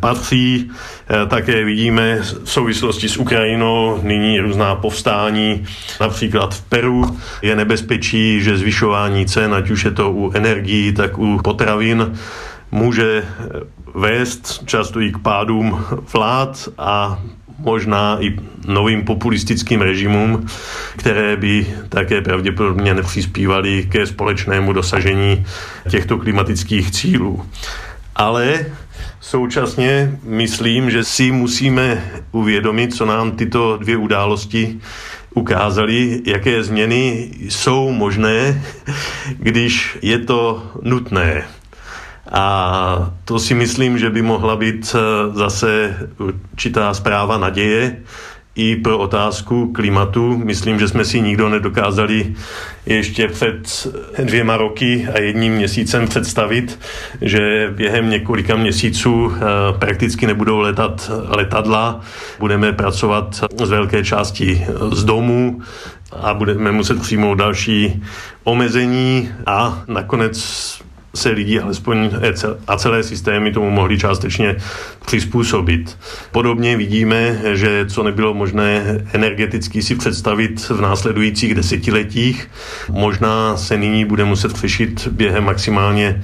patří. Eh, také vidíme v souvislosti s Ukrajinou nyní různá povstání, například v Peru je nebezpečí, že zvyšování cen, ať už je to u energií, tak u potravin, může vést často i k pádům vlád a možná i novým populistickým režimům, které by také pravděpodobně nepřispívaly ke společnému dosažení těchto klimatických cílů. Ale současně myslím, že si musíme uvědomit, co nám tyto dvě události ukázaly, jaké změny jsou možné, když je to nutné. A to si myslím, že by mohla být eh, zase určitá zpráva naděje i pro otázku klimatu. Myslím, že jsme si nikdo nedokázali ještě před dvěma roky a jedním měsícem představit, že během několika měsíců eh, prakticky nebudou letat letadla, budeme pracovat z velké části z domu a budeme muset přijmout další omezení a nakonec se lidi, alespoň a celé systémy tomu mohli částečně přizpůsobit. Podobně vidíme, že co nebylo možné energeticky si představit v následujících desetiletích, možná se nyní bude muset řešit během maximálně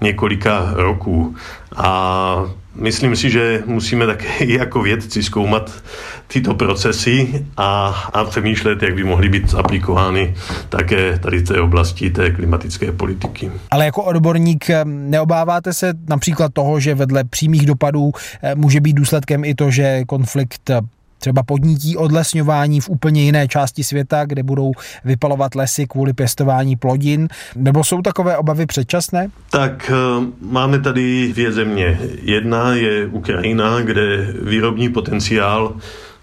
několika roků. A myslím si, že musíme také i jako vědci zkoumat tyto procesy a, a přemýšlet, jak by mohly být aplikovány také tady v té oblasti té klimatické politiky. Ale jako odborník eh, neobáváte se například toho, že vedle přímých dopadů eh, může být důsledkem i to, že konflikt eh, třeba podnítí odlesňování v úplně jiné části světa, kde budou vypalovat lesy kvůli pěstování plodin? Nebo jsou takové obavy předčasné? Tak máme tady dvě země. Jedna je Ukrajina, kde výrobní potenciál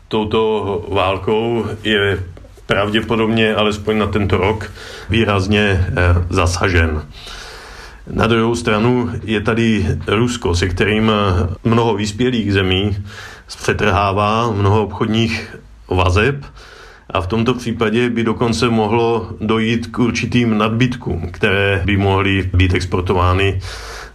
touto válkou je pravděpodobně, alespoň na tento rok, výrazně eh, zasažen. Na druhou stranu je tady Rusko, se kterým eh, mnoho vyspělých zemí zpřetrhává mnoho obchodních vazeb a v tomto případě by dokonce mohlo dojít k určitým nadbytkům, které by mohly být exportovány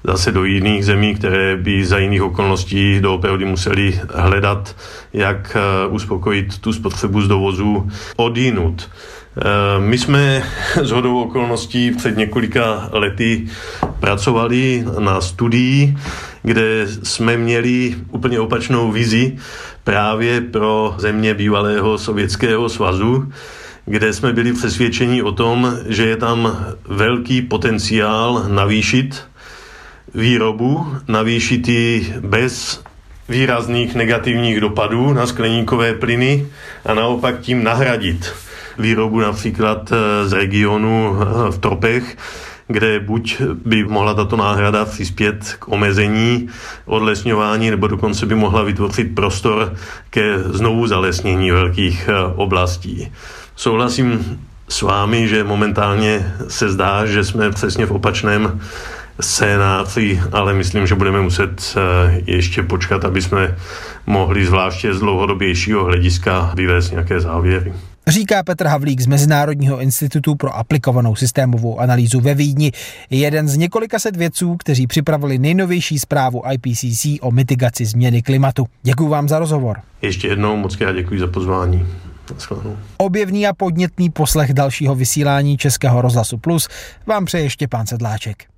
zase do jiných zemí, které by za jiných okolností doopravdy museli hledat, jak eh, uspokojit tu spotřebu z dovozu odinut. Eh, my jsme z hodou okolností před několika lety pracovali na studii, kde jsme měli úplně opačnou vizi právě pro země bývalého Sovětského svazu, kde jsme byli přesvědčeni o tom, že je tam velký potenciál navýšit výrobu, navýšit ji bez výrazných negativních dopadů na skleníkové plyny a naopak tím nahradit výrobu například eh, z regionu eh, v tropech, kde buď by mohla tato náhrada přispět k omezení odlesňování, nebo dokonce by mohla vytvořit prostor ke znovu zalesnění velkých eh, oblastí. Souhlasím s vámi, že momentálně se zdá, že jsme přesně v opačném scénáři, ale myslím, že budeme muset eh, ještě počkat, aby jsme mohli zvláště z dlouhodobějšího hlediska vyvést nějaké závěry. Říká Petr Havlík z Mezinárodního institutu pro aplikovanou systémovou analýzu ve Vídni, jeden z několika set vědců, kteří připravili nejnovější zprávu IPCC o mitigaci změny klimatu. Děkuji vám za rozhovor. Ještě jednou moc krát děkuji za pozvání. Objevný a podnětný poslech dalšího vysílání Českého rozhlasu Plus vám přeje Štěpán Sedláček.